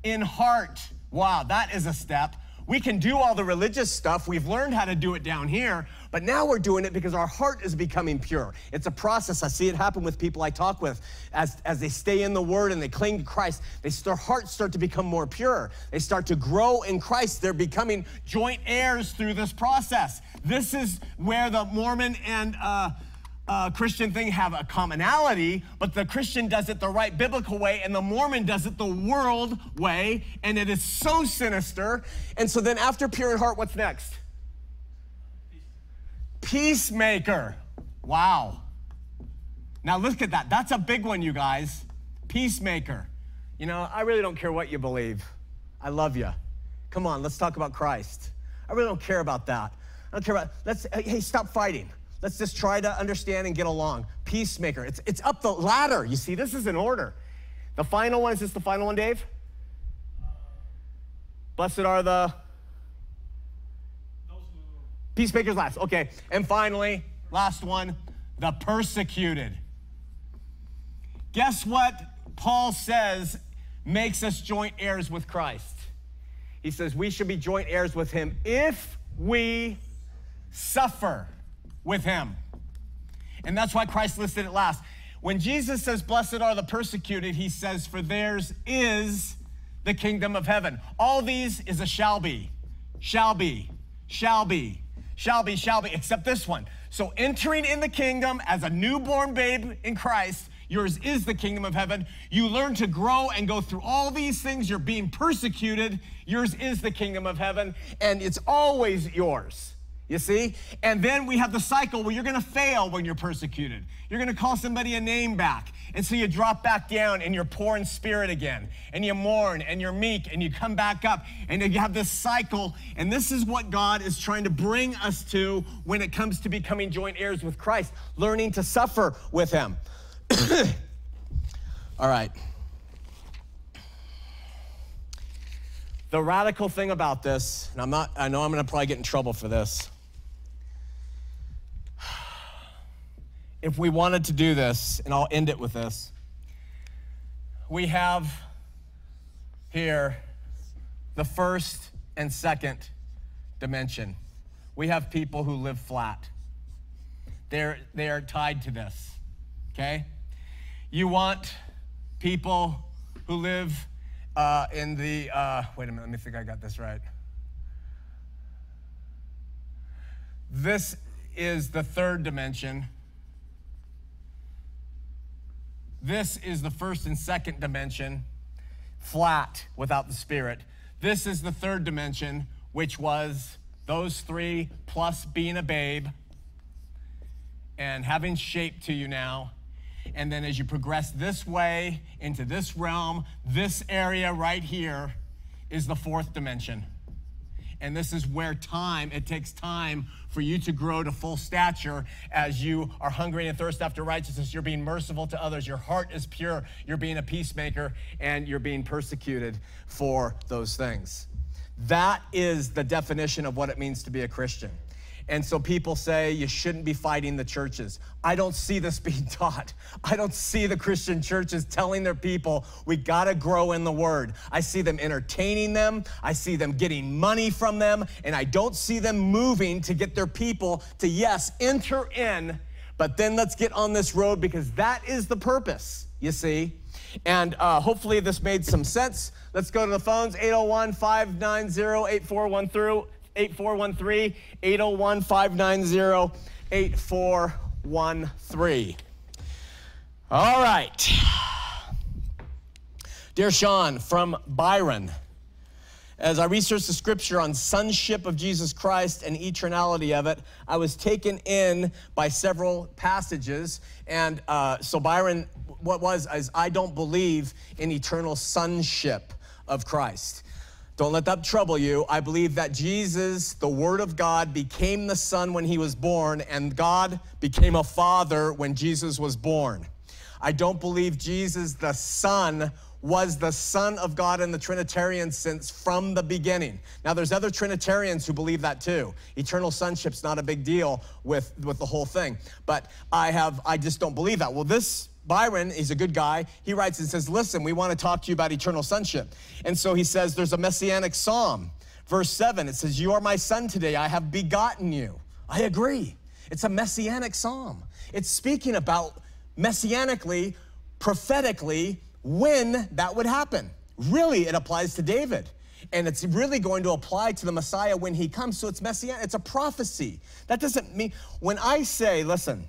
in heart. Wow, that is a step. We can do all the religious stuff. We've learned how to do it down here, but now we're doing it because our heart is becoming pure. It's a process. I see it happen with people I talk with as, as they stay in the Word and they cling to Christ. They, their hearts start to become more pure. They start to grow in Christ. They're becoming joint heirs through this process. This is where the Mormon and uh, uh, Christian thing have a commonality, but the Christian does it the right biblical way, and the Mormon does it the world way, and it is so sinister. And so then, after pure in heart, what's next? Peacemaker. Wow. Now, look at that. That's a big one, you guys. Peacemaker. You know, I really don't care what you believe. I love you. Come on, let's talk about Christ. I really don't care about that. I don't care about, let's, hey, stop fighting. Let's just try to understand and get along. Peacemaker. It's, it's up the ladder. You see, this is in order. The final one, is this the final one, Dave? Blessed are the peacemakers last. Okay. And finally, last one, the persecuted. Guess what Paul says makes us joint heirs with Christ? He says we should be joint heirs with him if we suffer with him. And that's why Christ listed it last. When Jesus says, Blessed are the persecuted, he says, For theirs is the kingdom of heaven. All these is a shall be, shall be, shall be, shall be, shall be, except this one. So entering in the kingdom as a newborn babe in Christ, yours is the kingdom of heaven. You learn to grow and go through all these things. You're being persecuted. Yours is the kingdom of heaven, and it's always yours. You see? And then we have the cycle where you're gonna fail when you're persecuted. You're gonna call somebody a name back. And so you drop back down and you're poor in spirit again. And you mourn and you're meek and you come back up. And you have this cycle. And this is what God is trying to bring us to when it comes to becoming joint heirs with Christ, learning to suffer with Him. (coughs) All right. The radical thing about this, and I'm not, I know I'm gonna probably get in trouble for this. If we wanted to do this, and I'll end it with this, we have here the first and second dimension. We have people who live flat. They're, they are tied to this, okay? You want people who live uh, in the, uh, wait a minute, let me think I got this right. This is the third dimension. This is the first and second dimension, flat without the Spirit. This is the third dimension, which was those three plus being a babe and having shape to you now. And then as you progress this way into this realm, this area right here is the fourth dimension. And this is where time, it takes time for you to grow to full stature as you are hungry and thirst after righteousness. You're being merciful to others. Your heart is pure. You're being a peacemaker and you're being persecuted for those things. That is the definition of what it means to be a Christian. And so people say you shouldn't be fighting the churches. I don't see this (laughs) being taught. I don't see the Christian churches telling their people we got to grow in the word. I see them entertaining them, I see them getting money from them, and I don't see them moving to get their people to, yes, enter in, but then let's get on this road because that is the purpose, you see. And uh, hopefully this made some sense. Let's go to the phones 801 590 8413. 8413 801 590 8413. All right. Dear Shawn from Byron, as I researched the scripture on sonship of Jesus Christ and eternality of it, I was taken in by several passages. And uh, so Byron, what was is I don't believe in eternal sonship of Christ. Don't let that trouble you. I believe that Jesus, the Word of God, became the Son when he was born, and God became a Father when Jesus was born. I don't believe Jesus, the Son, was the Son of God in the Trinitarian sense from the beginning. Now, there's other Trinitarians who believe that too. Eternal sonship's not a big deal with, with the whole thing. But I have, I just don't believe that. Well, this Byron, he's a good guy. He writes and says, Listen, we want to talk to you about eternal sonship. And so he says, There's a messianic psalm. Verse 7, it says, You are my son today. I have begotten you. I agree. It's a messianic psalm. It's speaking about messianically, prophetically, when that would happen. Really, it applies to David. And it's really going to apply to the Messiah when he comes. So it's messianic, it's a prophecy. That doesn't mean, when I say, listen,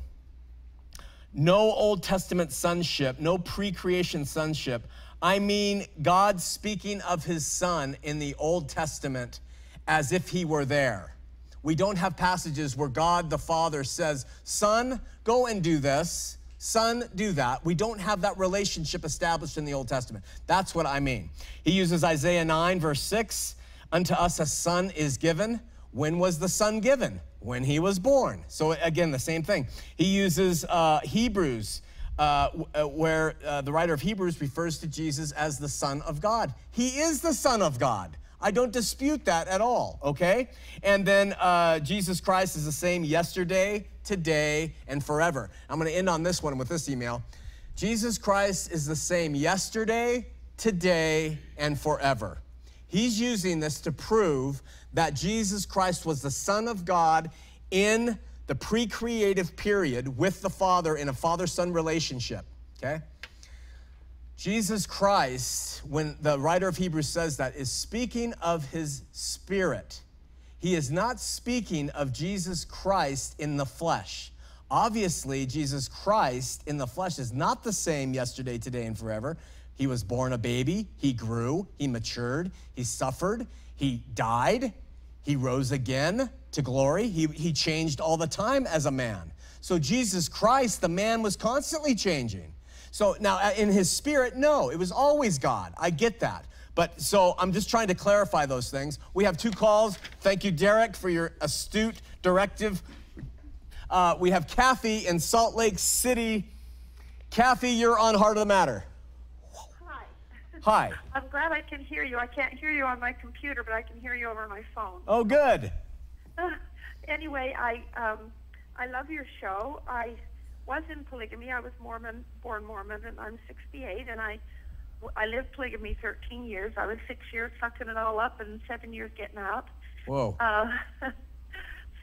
no Old Testament sonship, no pre creation sonship. I mean God speaking of his son in the Old Testament as if he were there. We don't have passages where God the Father says, Son, go and do this. Son, do that. We don't have that relationship established in the Old Testament. That's what I mean. He uses Isaiah 9, verse 6 Unto us a son is given. When was the son given? When he was born. So, again, the same thing. He uses uh, Hebrews, uh, uh, where uh, the writer of Hebrews refers to Jesus as the Son of God. He is the Son of God. I don't dispute that at all, okay? And then uh, Jesus Christ is the same yesterday, today, and forever. I'm to end on this one with this email. Jesus Christ is the same yesterday, today, and forever. He's using this to prove that Jesus Christ was the Son of God in the pre creative period with the Father in a father son relationship. Okay? Jesus Christ, when the writer of Hebrews says that, is speaking of his spirit. He is not speaking of Jesus Christ in the flesh. Obviously, Jesus Christ in the flesh is not the same yesterday, today, and forever. He was born a baby, he grew, he matured, he suffered, he died, he rose again to glory. He, he changed all the time as a man. So Jesus Christ, the man, was constantly changing. So now uh, in his spirit, no, it was always God. I get that. But so I'm just trying to clarify those things. We have two calls. Thank you, Derek, for your astute directive. Uh, we have Kathy in Salt Lake City. Kathy, you're on Heart of the Matter. Hi. I'm glad I can hear you. I can't hear you on my computer, but I can hear you over my phone. Oh, good. (laughs) anyway, I um, I love your show. I was in polygamy. I was Mormon, born Mormon, and I'm 68, and I I lived polygamy 13 years. I was six years sucking it all up, and seven years getting out. Whoa. Uh, (laughs)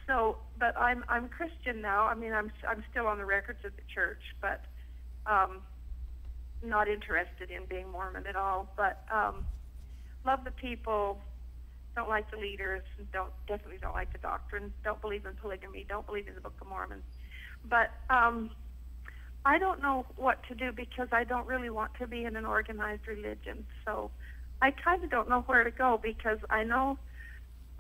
so, but I'm I'm Christian now. I mean, I'm I'm still on the records of the church, but um, not interested in being Mormon at all, but um, love the people. Don't like the leaders. Don't definitely don't like the doctrine. Don't believe in polygamy. Don't believe in the Book of Mormon. But um, I don't know what to do because I don't really want to be in an organized religion. So I kind of don't know where to go because I know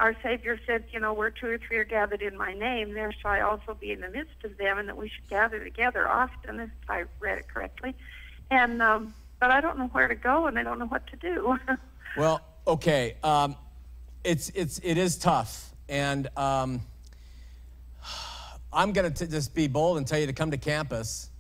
our Savior said, you know, where two or three are gathered in my name, there shall I also be in the midst of them, and that we should gather together often, if I read it correctly. And um, but I don't know where to go, and I don't know what to do. (laughs) well, okay, um, it's it's it is tough, and um, I'm to just be bold and tell you to come to campus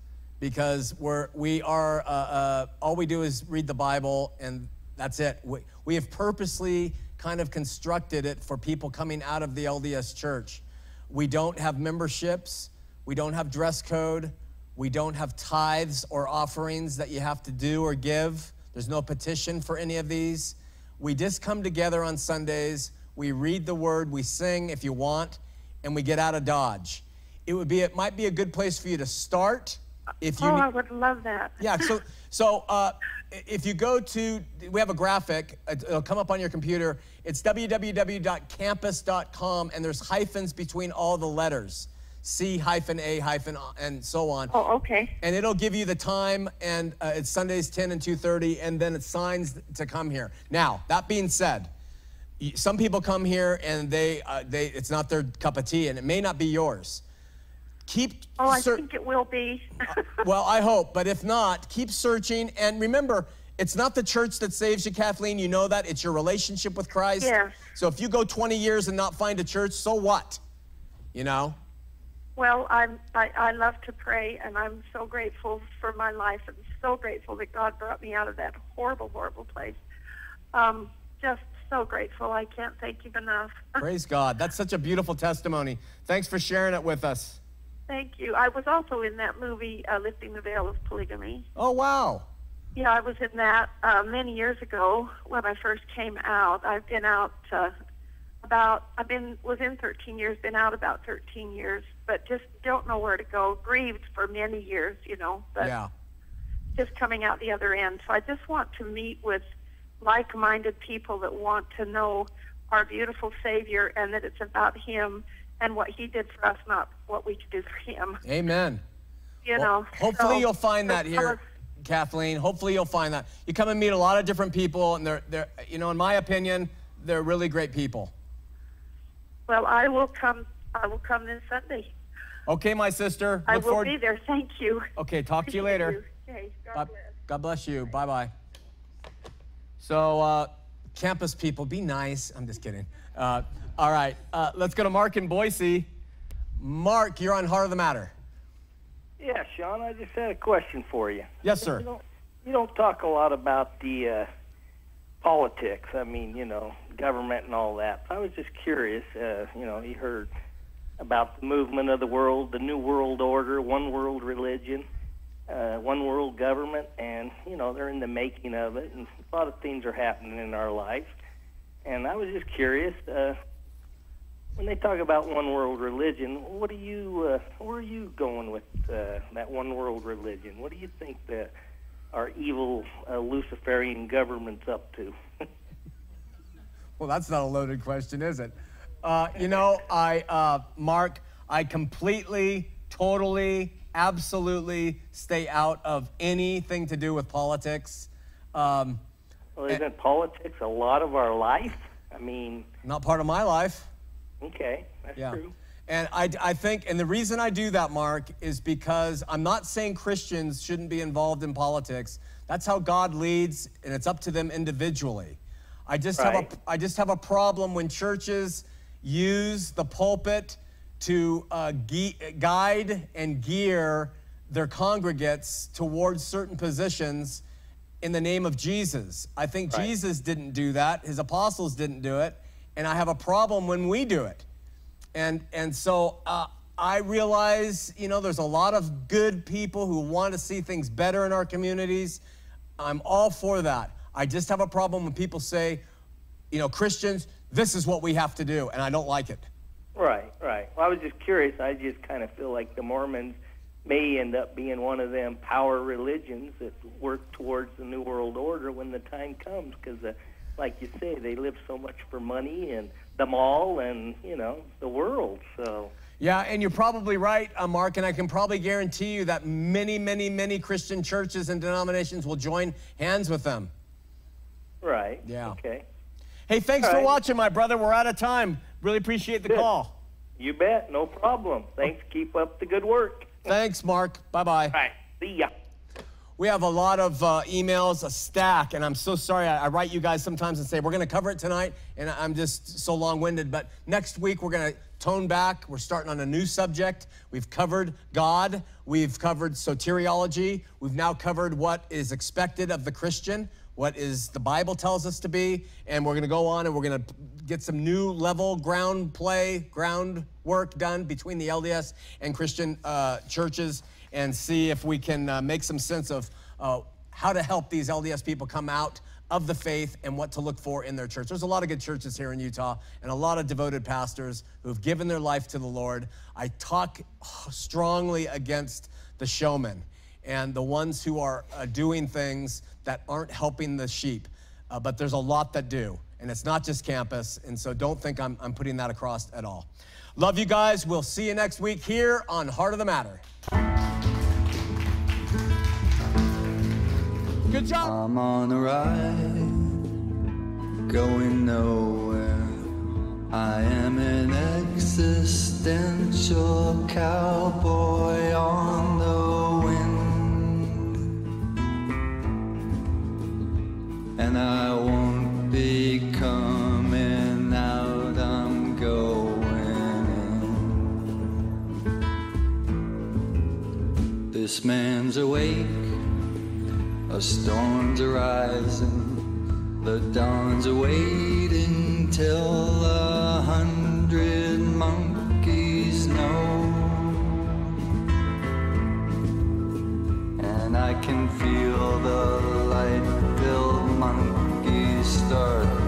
because we're we are uh, uh, all we do is read the Bible and that's it. We, we have purposely kind of constructed it for people coming out of the LDS church. We don't have memberships. We don't have dress code. We don't have tithes or offerings that you have to do or give. There's no petition for any of these. We just come together on Sundays. We read the word. We sing if you want, and we get out of Dodge. It would be. It might be a good place for you to start if you. oh, I would love that. yeah. So, so uh, if you go to, we have a graphic. it- It'll come up on your computer. It's www.campus.com, and there's hyphens between all the letters, C hyphen A hyphen uh, and so on. Oh, okay. And it'll give you the time, and uh, it's Sundays 10 and 2:30, and then it signs to come here. Now, that being said, some people come here and they, uh, they, it's not their cup of tea, and it may not be yours. Keep. Oh, I think it will be. (laughs) well, I hope, but if not, keep searching. And remember, it's not the church that saves you, Kathleen. You know that. It's your relationship with Christ. Yes. So if you go 20 years and not find a church, so what? You know? Well, I'm, I, I love to pray, and I'm so grateful for my life, and so grateful that God brought me out of that horrible, horrible place. Um, just so grateful. I can't thank you enough. (laughs) Praise God. That's such a beautiful testimony. Thanks for sharing it with us. Thank you. I was also in that movie, uh, Lifting the Veil of Polygamy. Oh, wow. Yeah, I was in that uh, many years ago when I first came out. I've been out uh, about I've been was in 13 years, been out about 13 years, but just don't know where to go. Grieved for many years, you know, but Yeah. just coming out the other end. So I just want to meet with like-minded people that want to know our beautiful Savior and that it's about Him and what He did for us, not what we could do for Him. Amen. (laughs) You Well, know. hopefully so- you'll find that here, Kathleen. Hopefully you'll find that. You come and meet a lot of different people, and they're, they're you know, in my opinion, they're really great people. Well, I will come. I will come this Sunday. Okay, my sister. I Look will forward- be there. Thank you. Okay, talk to you later. you. Okay. God God, bless. God bless you. Bye bye. So, uh, campus people, be nice. I'm just kidding. Uh, all right, uh, let's go to Mark in Boise. Mark, you're on Heart of the Matter. Yeah, Shawn, I just had a question for you. Yes, sir. You don't, you don't talk a lot about the uh, politics. I mean, you know, government and all that. I was just curious. Uh, you know, you heard about the movement of the world, the new world order, one world religion, uh, one world government, and you know they're in the making of it, and a lot of things are happening in our life. And I was just curious. Uh, when they talk about one world religion, what do you, uh, where are you going with uh, that one world religion? What do you think that our evil uh, Luciferian government's up to? (laughs) Well, that's not a loaded question, is it? Uh, you know, I, uh, Mark, I completely, totally, absolutely stay out of anything to do with politics. Um, well, isn't politics a lot of our life? I mean, not part of my life. okay, that's Yeah. true. And I, I think, and the reason I do that, Mark, is because I'm not saying Christians shouldn't be involved in politics. That's how God leads, and it's up to them individually. I just have a, I just have a problem when churches use the pulpit to uh, gui- guide and gear their congregates towards certain positions in the name of Jesus. I think Right. Jesus didn't do that. His apostles didn't do it, and I have a problem when we do it. And and so uh, I realize, you know, there's a lot of good people who want to see things better in our communities. I'm all for that. I just have a problem when people say, you know, Christians, this is what we have to do, and I don't like it. Right, right. Well, I was just curious. I just kind of feel like the Mormons may end up being one of them power religions that work towards the New World Order when the time comes, because, uh, like you say, they live so much for money and the mall and you know the world. So, Yeah, and you're probably right, uh, Mark, and I can probably guarantee you that many, many, many Christian churches and denominations will join hands with them. right. Yeah. Okay. Hey, thanks All for watching, my brother. We're out of time. Really appreciate the Good. call. You bet. No problem. Thanks. Keep up the good work. Thanks, Mark. Bye bye. All right. See ya. We have a lot of uh, emails, a stack, and I'm so sorry. I, I write you guys sometimes and say, we're going to cover it tonight, and I'm just so long winded. But next week, we're going to tone back. We're starting on a new subject. We've covered God, we've covered soteriology, we've now covered what is expected of the Christian, what is the Bible tells us to be, and we're going to go on and we're going to get some new level ground play, ground work done between the LDS and Christian uh, churches and see if we can uh, make some sense of uh, how to help these LDS people come out of the faith and what to look for in their church. There's a lot of good churches here in Utah and a lot of devoted pastors who've given their life to the Lord. I talk strongly against the showmen and the ones who are uh, doing things that aren't helping the sheep. Uh, but there's a lot that do. And it's not just campus. And so don't think I'm, I'm putting that across at all. Love you guys. We'll see you next week here on Heart of the Matter. Good job. I'm on a ride, going nowhere. I am an existential cowboy on And I won't be coming out, I'm going in. This man's awake. A storm's arising, the dawn's awaiting till a hundred monkeys know. And I can feel the monkey start.